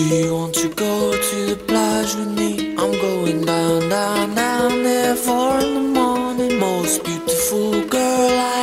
Won't you go to the plage with me? I'm going down, down, down there four in the morning. Most beautiful girl I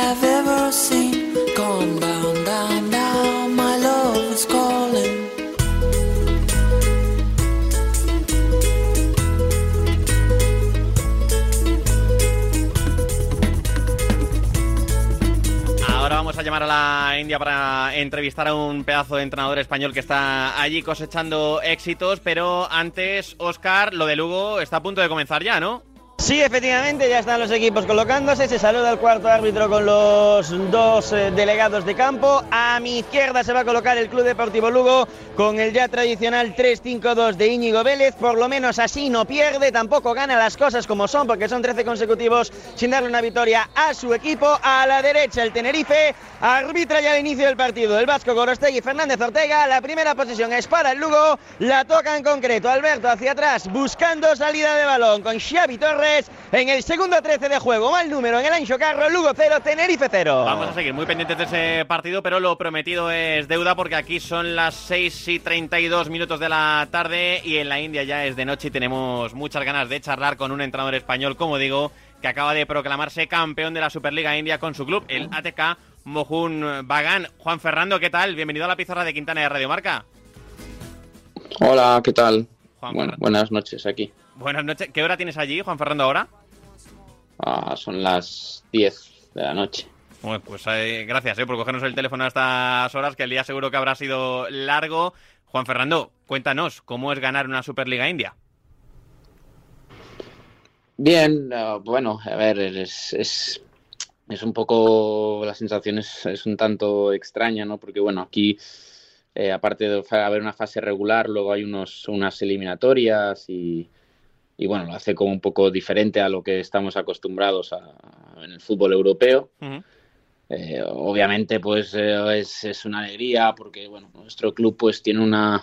llamar a la India para entrevistar a un pedazo de entrenador español que está allí cosechando éxitos, pero antes, Oscar, lo de Lugo está a punto de comenzar ya, ¿no? Sí, efectivamente, ya están los equipos colocándose. Se saluda el cuarto árbitro con los dos eh, delegados de campo. A mi izquierda se va a colocar el Club Deportivo Lugo con el ya tradicional 3-5-2 de Íñigo Vélez. Por lo menos así no pierde, tampoco gana las cosas como son, porque son 13 consecutivos sin darle una victoria a su equipo. A la derecha el Tenerife arbitra ya el inicio del partido. El Vasco Gorostegui Fernández Ortega. La primera posición es para el Lugo. La toca en concreto Alberto hacia atrás buscando salida de balón con Xavi Torres en el segundo 13 de juego. Mal número en el Ancho Carro, Lugo 0, Tenerife 0. Vamos a seguir muy pendientes de ese partido, pero lo prometido es deuda porque aquí son las 6 y 32 minutos de la tarde y en la India ya es de noche y tenemos muchas ganas de charlar con un entrenador español, como digo, que acaba de proclamarse campeón de la Superliga India con su club, el ATK Mohun Bagan. Juan Fernando, ¿qué tal? Bienvenido a la pizarra de Quintana de Radio Marca. Hola, ¿qué tal? Juan Bueno, buenas noches aquí. Buenas noches. ¿Qué hora tienes allí, Juan Fernando, ahora? Ah, son las 10 de la noche. Bueno, pues eh, gracias eh, por cogernos el teléfono a estas horas, que el día seguro que habrá sido largo. Juan Fernando, cuéntanos, ¿cómo es ganar una Superliga India? Bien, ah, bueno, a ver, es, es, es un poco, la sensación es, es un tanto extraña, ¿no? Porque bueno, aquí, eh, aparte de haber una fase regular, luego hay unos, unas eliminatorias y, y bueno, lo hace como un poco diferente a lo que estamos acostumbrados a, en el fútbol europeo. Eh, obviamente, pues eh, es, es una alegría porque bueno, nuestro club pues tiene una,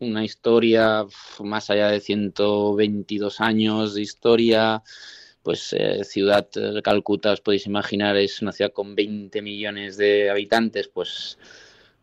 una historia más allá de 122 años de historia. Pues eh, ciudad eh, Calcuta, os podéis imaginar, es una ciudad con 20 millones de habitantes, pues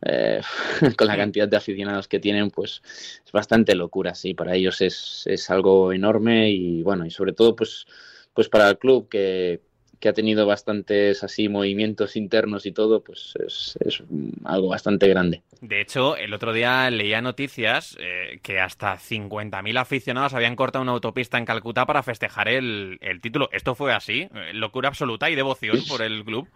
eh, con la cantidad de aficionados que tienen, pues es bastante locura, sí, para ellos es, es algo enorme y bueno, y sobre todo pues, pues para el club que, que ha tenido bastantes así movimientos internos y todo, pues es, es algo bastante grande. De hecho, el otro día leía noticias eh, que hasta 50.000 aficionados habían cortado una autopista en Calcuta para festejar el, el título. ¿Esto fue así? Eh, ¿Locura absoluta y devoción por el club?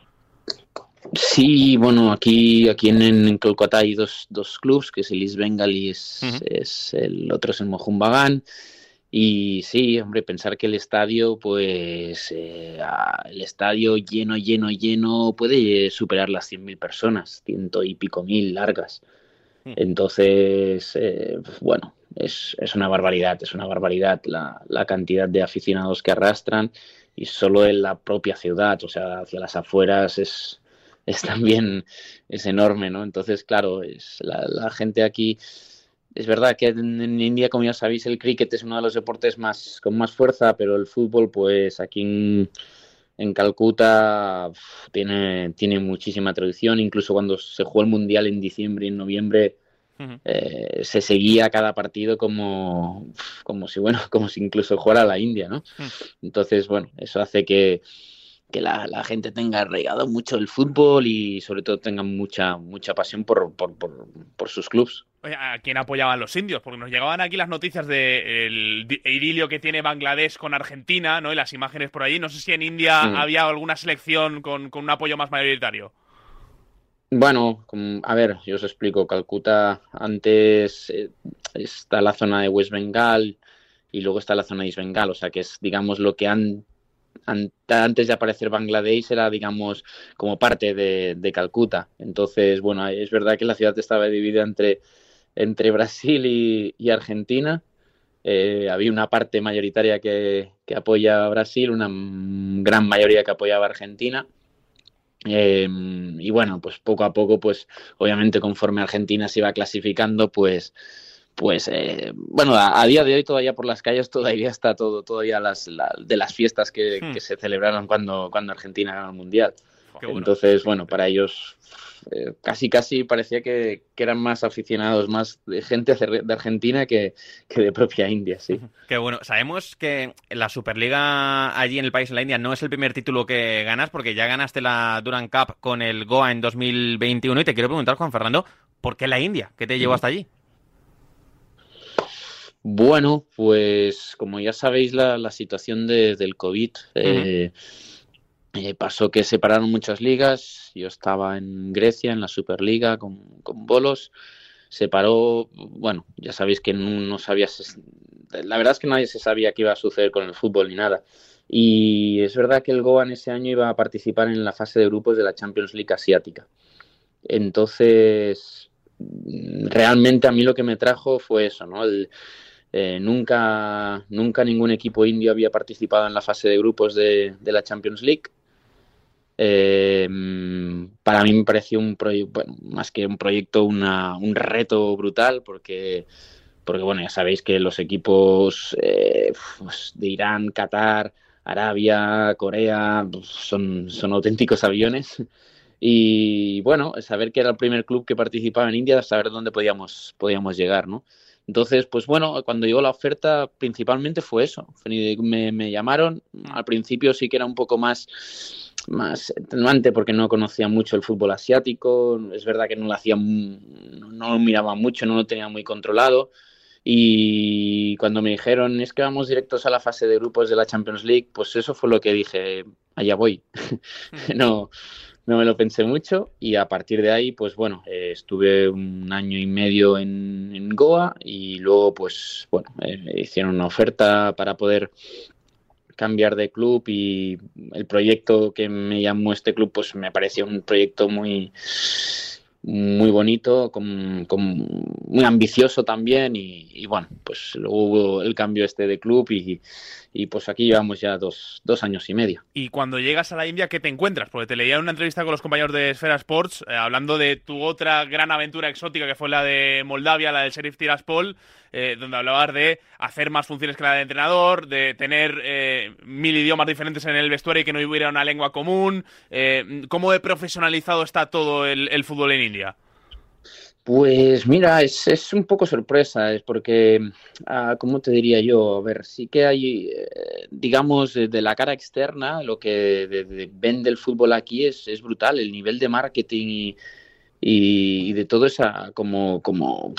Sí, bueno, aquí, aquí en, en Kolkata hay dos, dos clubs, que es el East Bengal y es, el otro es el Mohun Bagan. Y sí, hombre, pensar que el estadio, pues eh, el estadio lleno, lleno, lleno, puede superar las 100.000 personas, ciento y pico mil largas. Mm. Entonces, eh, bueno, es, es una barbaridad, es una barbaridad la, la cantidad de aficionados que arrastran y solo en la propia ciudad, o sea, hacia las afueras es, es también es enorme, ¿no? Entonces, claro, es la, la gente aquí es verdad que en, India, como ya sabéis, el cricket es uno de los deportes más con más fuerza, pero el fútbol, pues aquí en, en Calcuta uf, tiene, tiene muchísima tradición. Incluso cuando se jugó el Mundial en diciembre y en noviembre, eh, se seguía cada partido como, uf, como si, bueno, como si incluso jugara la India, ¿no? Entonces, bueno, eso hace que, que la, la gente tenga arraigado mucho el fútbol y sobre todo tenga mucha, mucha pasión por, por, por, por sus clubes. ¿A quién apoyaban los indios? Porque nos llegaban aquí las noticias del idilio que tiene Bangladesh con Argentina, ¿no? Y las imágenes por allí. No sé si en India Mm. había alguna selección con, con un apoyo más mayoritario. Bueno, a ver, yo os explico. Calcuta antes eh, está la zona de West Bengal y luego está la zona de East Bengal, o sea que es, digamos, lo que han, an- antes de aparecer Bangladesh era, digamos, como parte de, Calcuta. Entonces, bueno, es verdad que la ciudad estaba dividida entre, entre Brasil y, Argentina. Eh, había una parte mayoritaria que, que apoya a Brasil, una gran mayoría que apoyaba a Argentina. Eh, y bueno, pues poco a poco, pues obviamente conforme Argentina se iba clasificando, pues, pues eh, bueno, a, a día de hoy todavía por las calles todavía está todo, todavía las, la- de las fiestas que, Hmm. que se celebraron cuando, cuando Argentina ganó el Mundial. Bueno. Entonces, bueno, para ellos eh, casi casi parecía que, eran más aficionados, más de gente de Argentina que, de propia India, sí. Qué bueno. Sabemos que la Superliga allí en el país, en la India, no es el primer título que ganas, porque ya ganaste la Duran Cup con el Goa en 2021. Y te quiero preguntar, Juan Fernando, ¿por qué la India? ¿Qué te llevó hasta allí? Bueno, pues como ya sabéis, la, situación del COVID. Eh, eh, pasó que separaron muchas ligas. Yo estaba en Grecia, en la Superliga, con, con bolos. Se paró, bueno, ya sabéis que no, sabía. La verdad es que nadie se sabía qué iba a suceder con el fútbol ni nada. Y es verdad que el Goa en ese año iba a participar en la fase de grupos de la Champions League asiática. Entonces, realmente a mí lo que me trajo fue eso, ¿no? Eh, nunca, nunca ningún equipo indio había participado en la fase de grupos de, la Champions League eh, para mí me pareció un más que un proyecto, una, un reto brutal porque, porque, bueno, ya sabéis que los equipos eh, pues, de Irán, Qatar, Arabia, Corea, pues, son, son auténticos aviones. Y bueno, saber que era el primer club que participaba en India, saber dónde podíamos, podíamos llegar, ¿no? Entonces, pues bueno, cuando llegó la oferta, principalmente fue eso. Me, me llamaron, al principio sí que era un poco más más atenuante porque no conocía mucho el fútbol asiático, es verdad que no lo hacía, no lo miraba mucho, no lo tenía muy controlado. Y cuando me dijeron es que vamos directos a la fase de grupos de la Champions League, pues eso fue lo que dije, allá voy. no, no me lo pensé mucho y a partir de ahí, pues bueno, eh, estuve un año y medio en, Goa y luego, pues bueno, eh, hicieron una oferta para poder cambiar de club y el proyecto que me llamó este club pues me pareció un proyecto muy muy bonito, con, muy ambicioso también y, bueno, pues luego hubo el cambio este de club y, y pues aquí llevamos ya dos, dos, años y medio. Y cuando llegas a la India, ¿qué te encuentras? Porque te leía en una entrevista con los compañeros de Esfera Sports, eh, hablando de tu otra gran aventura exótica, que fue la de Moldavia, la del Sheriff Tiraspol, eh, donde hablabas de hacer más funciones que la de entrenador, de tener eh, mil idiomas diferentes en el vestuario y que no hubiera una lengua común. ¿Cómo de profesionalizado está todo el fútbol en India? Pues mira, es, es, un poco sorpresa, es porque, ah, ¿cómo te diría yo? A ver, sí que hay, eh, digamos, de, la cara externa, lo que vende el fútbol aquí es, es brutal, el nivel de marketing y, de todo esa, como, como,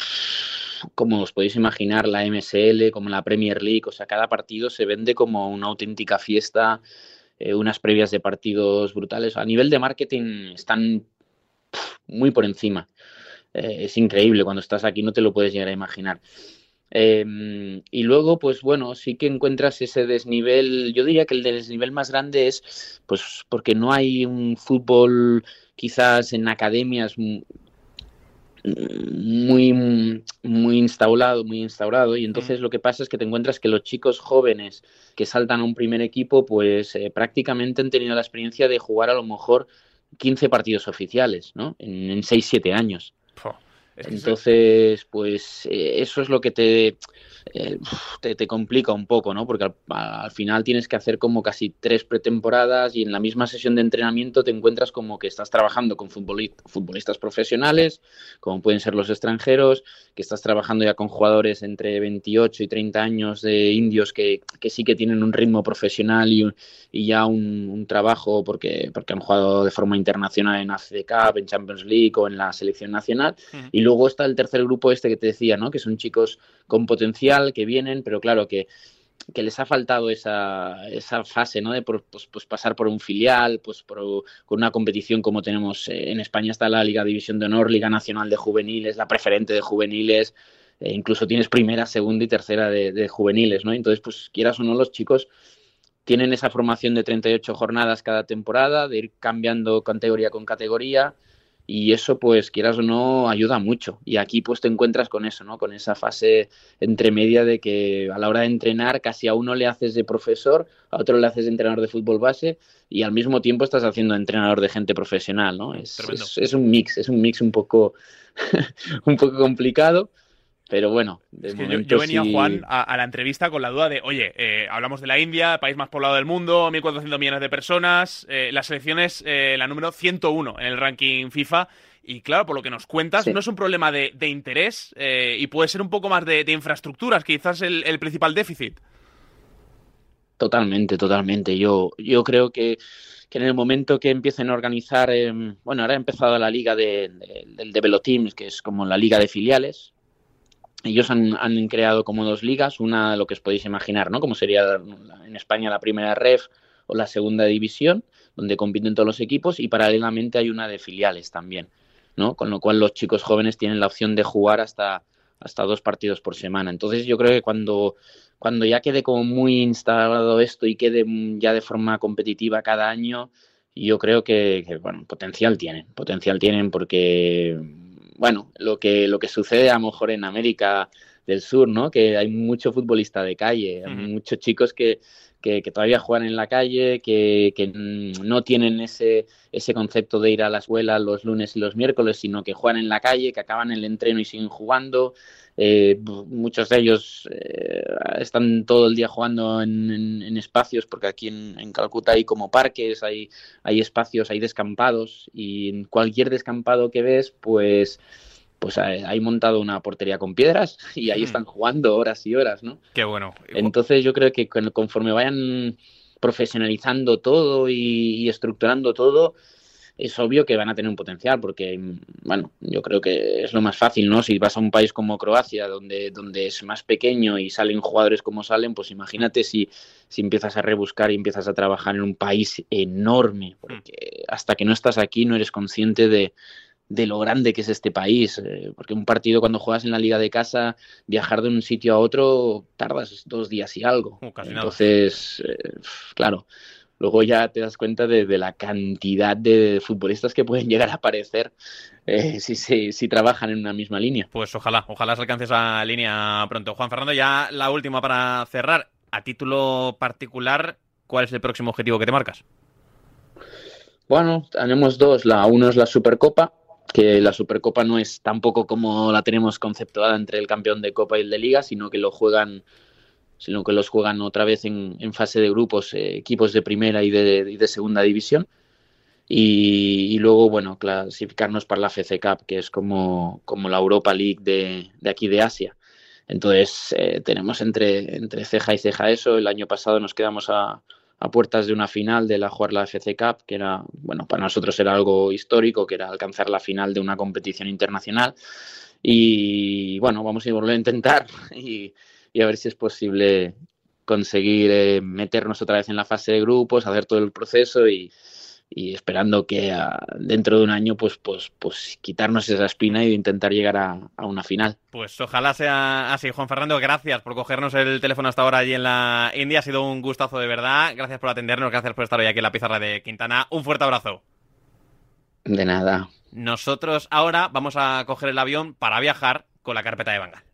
como os podéis imaginar, la MSL, como la Premier League, o sea, cada partido se vende como una auténtica fiesta, eh, unas previas de partidos brutales. A nivel de marketing están muy por encima. Eh, es increíble, cuando estás aquí no te lo puedes llegar a imaginar. Em, y luego, pues bueno, sí que encuentras ese desnivel. Yo diría que el desnivel más grande es, pues, porque no hay un fútbol quizás en academias muy, muy instaurado, muy instaurado. Y entonces lo que pasa es que te encuentras que los chicos jóvenes que saltan a un primer equipo, pues eh, prácticamente han tenido la experiencia de jugar a lo mejor 15 partidos oficiales, ¿no? En, en 6-7 años. Entonces, pues eh, eso es lo que te, eh, te, complica un poco, ¿no? Porque al, final tienes que hacer como casi tres pretemporadas y en la misma sesión de entrenamiento te encuentras como que estás trabajando con futbolistas profesionales, como pueden ser los extranjeros, que estás trabajando ya con jugadores entre 28 y 30 años de indios que, sí que tienen un ritmo profesional y, y ya un, trabajo porque, porque han jugado de forma internacional en AFC Cup, en Champions League o en la selección nacional. Y luego está el tercer grupo este que te decía, ¿no? Que son chicos con potencial que vienen, pero claro que, que les ha faltado esa, esa fase, ¿no? De pues, pues pasar por un filial, pues con una competición como tenemos eh, en España está la Liga División de Honor, Liga Nacional de Juveniles, la preferente de juveniles, e incluso tienes primera, segunda y tercera de, de, juveniles, ¿no? Entonces, pues quieras o no, los chicos tienen esa formación de 38 jornadas cada temporada, de ir cambiando categoría con categoría, y eso pues quieras o no ayuda mucho. Y aquí pues te encuentras con eso no con esa fase entremedia de que a la hora de entrenar casi a uno le haces de profesor a otro le haces de entrenador de fútbol base y al mismo tiempo estás haciendo entrenador de gente profesional no es, es, un mix es un mix un poco un poco complicado pero bueno, yo, venía, Juan, a, la entrevista con la duda de, oye, eh, hablamos de la India, país más poblado del mundo, 1.400 millones de personas, eh, la selección es eh, la número 101 en el ranking FIFA Y claro, por lo que nos cuentas, no es un problema de, interés eh, y puede ser un poco más de, infraestructuras, quizás el, el, principal déficit. Totalmente, totalmente. Yo, yo creo que, en el momento que empiecen a organizar, em, bueno, ahora ha empezado la liga de, del Develo Teams, que es como la liga de filiales. Ellos han, han, creado como dos ligas, una lo que os podéis imaginar, ¿no? Como sería en España la primera ref o la segunda división, donde compiten todos los equipos, y paralelamente hay una de filiales también. ¿no? Con lo cual los chicos jóvenes tienen la opción de jugar hasta, hasta dos partidos por semana. Entonces yo creo que cuando, cuando ya quede como muy instalado esto y quede ya de forma competitiva cada año, yo creo que, bueno, potencial tienen, potencial tienen porque, bueno, lo que, lo que sucede a lo mejor en América del Sur, ¿no? Que hay mucho futbolista de calle, hay muchos chicos que, que, todavía juegan en la calle, que, que, no tienen ese, ese concepto de ir a la escuela los lunes y los miércoles, sino que juegan en la calle, que acaban el entreno y siguen jugando. Eh, muchos de ellos eh, están todo el día jugando en, en, espacios, porque aquí en, en, Calcuta hay como parques, hay, hay espacios, hay descampados, y en cualquier descampado que ves, pues pues hay montado una portería con piedras y ahí están jugando horas y horas, ¿no? Qué bueno. Entonces yo creo que conforme vayan profesionalizando todo y, estructurando todo, es obvio que van a tener un potencial, porque, bueno, yo creo que es lo más fácil, ¿no? Si vas a un país como Croacia, donde, donde es más pequeño y salen jugadores como salen, pues imagínate si, si empiezas a rebuscar y empiezas a trabajar en un país enorme, porque hasta que no estás aquí no eres consciente de, de lo grande que es este país, eh, porque un partido cuando juegas en la liga de casa, viajar de un sitio a otro, tardas dos días y algo. Uh, Entonces, eh, claro, luego ya te das cuenta de, la cantidad de futbolistas que pueden llegar a aparecer eh, si, si, si, trabajan en una misma línea. Pues ojalá, ojalá se alcance esa línea pronto. Juan Fernando, ya la última para cerrar. A título particular, ¿cuál es el próximo objetivo que te marcas? Bueno, tenemos dos. La uno es la Supercopa, que la Supercopa no es tampoco como la tenemos conceptuada entre el campeón de Copa y el de Liga, sino que lo juegan sino que los juegan otra vez en, fase de grupos eh, equipos de primera y de, segunda división. Y, luego bueno clasificarnos para la FC Cup que es como, como la Europa League de, aquí de Asia. Entonces eh, tenemos entre, entre ceja y ceja eso. El año pasado nos quedamos a, a puertas de una final de la jugar la FC Cup, que era, bueno, para nosotros era algo histórico, que era alcanzar la final de una competición internacional. Y bueno, vamos a volver a intentar y, y a ver si es posible conseguir eh, meternos otra vez en la fase de grupos, hacer todo el proceso y, y esperando que ah, dentro de un año pues pues pues quitarnos esa espina y intentar llegar a, una final. Pues ojalá sea así, Juan Fernando, gracias por cogernos el teléfono hasta ahora allí en la India, ha sido un gustazo de verdad, gracias por atendernos, gracias por estar hoy aquí en la pizarra de Quintana, un fuerte abrazo. De nada. Nosotros ahora vamos a coger el avión para viajar con la carpeta de Bangal.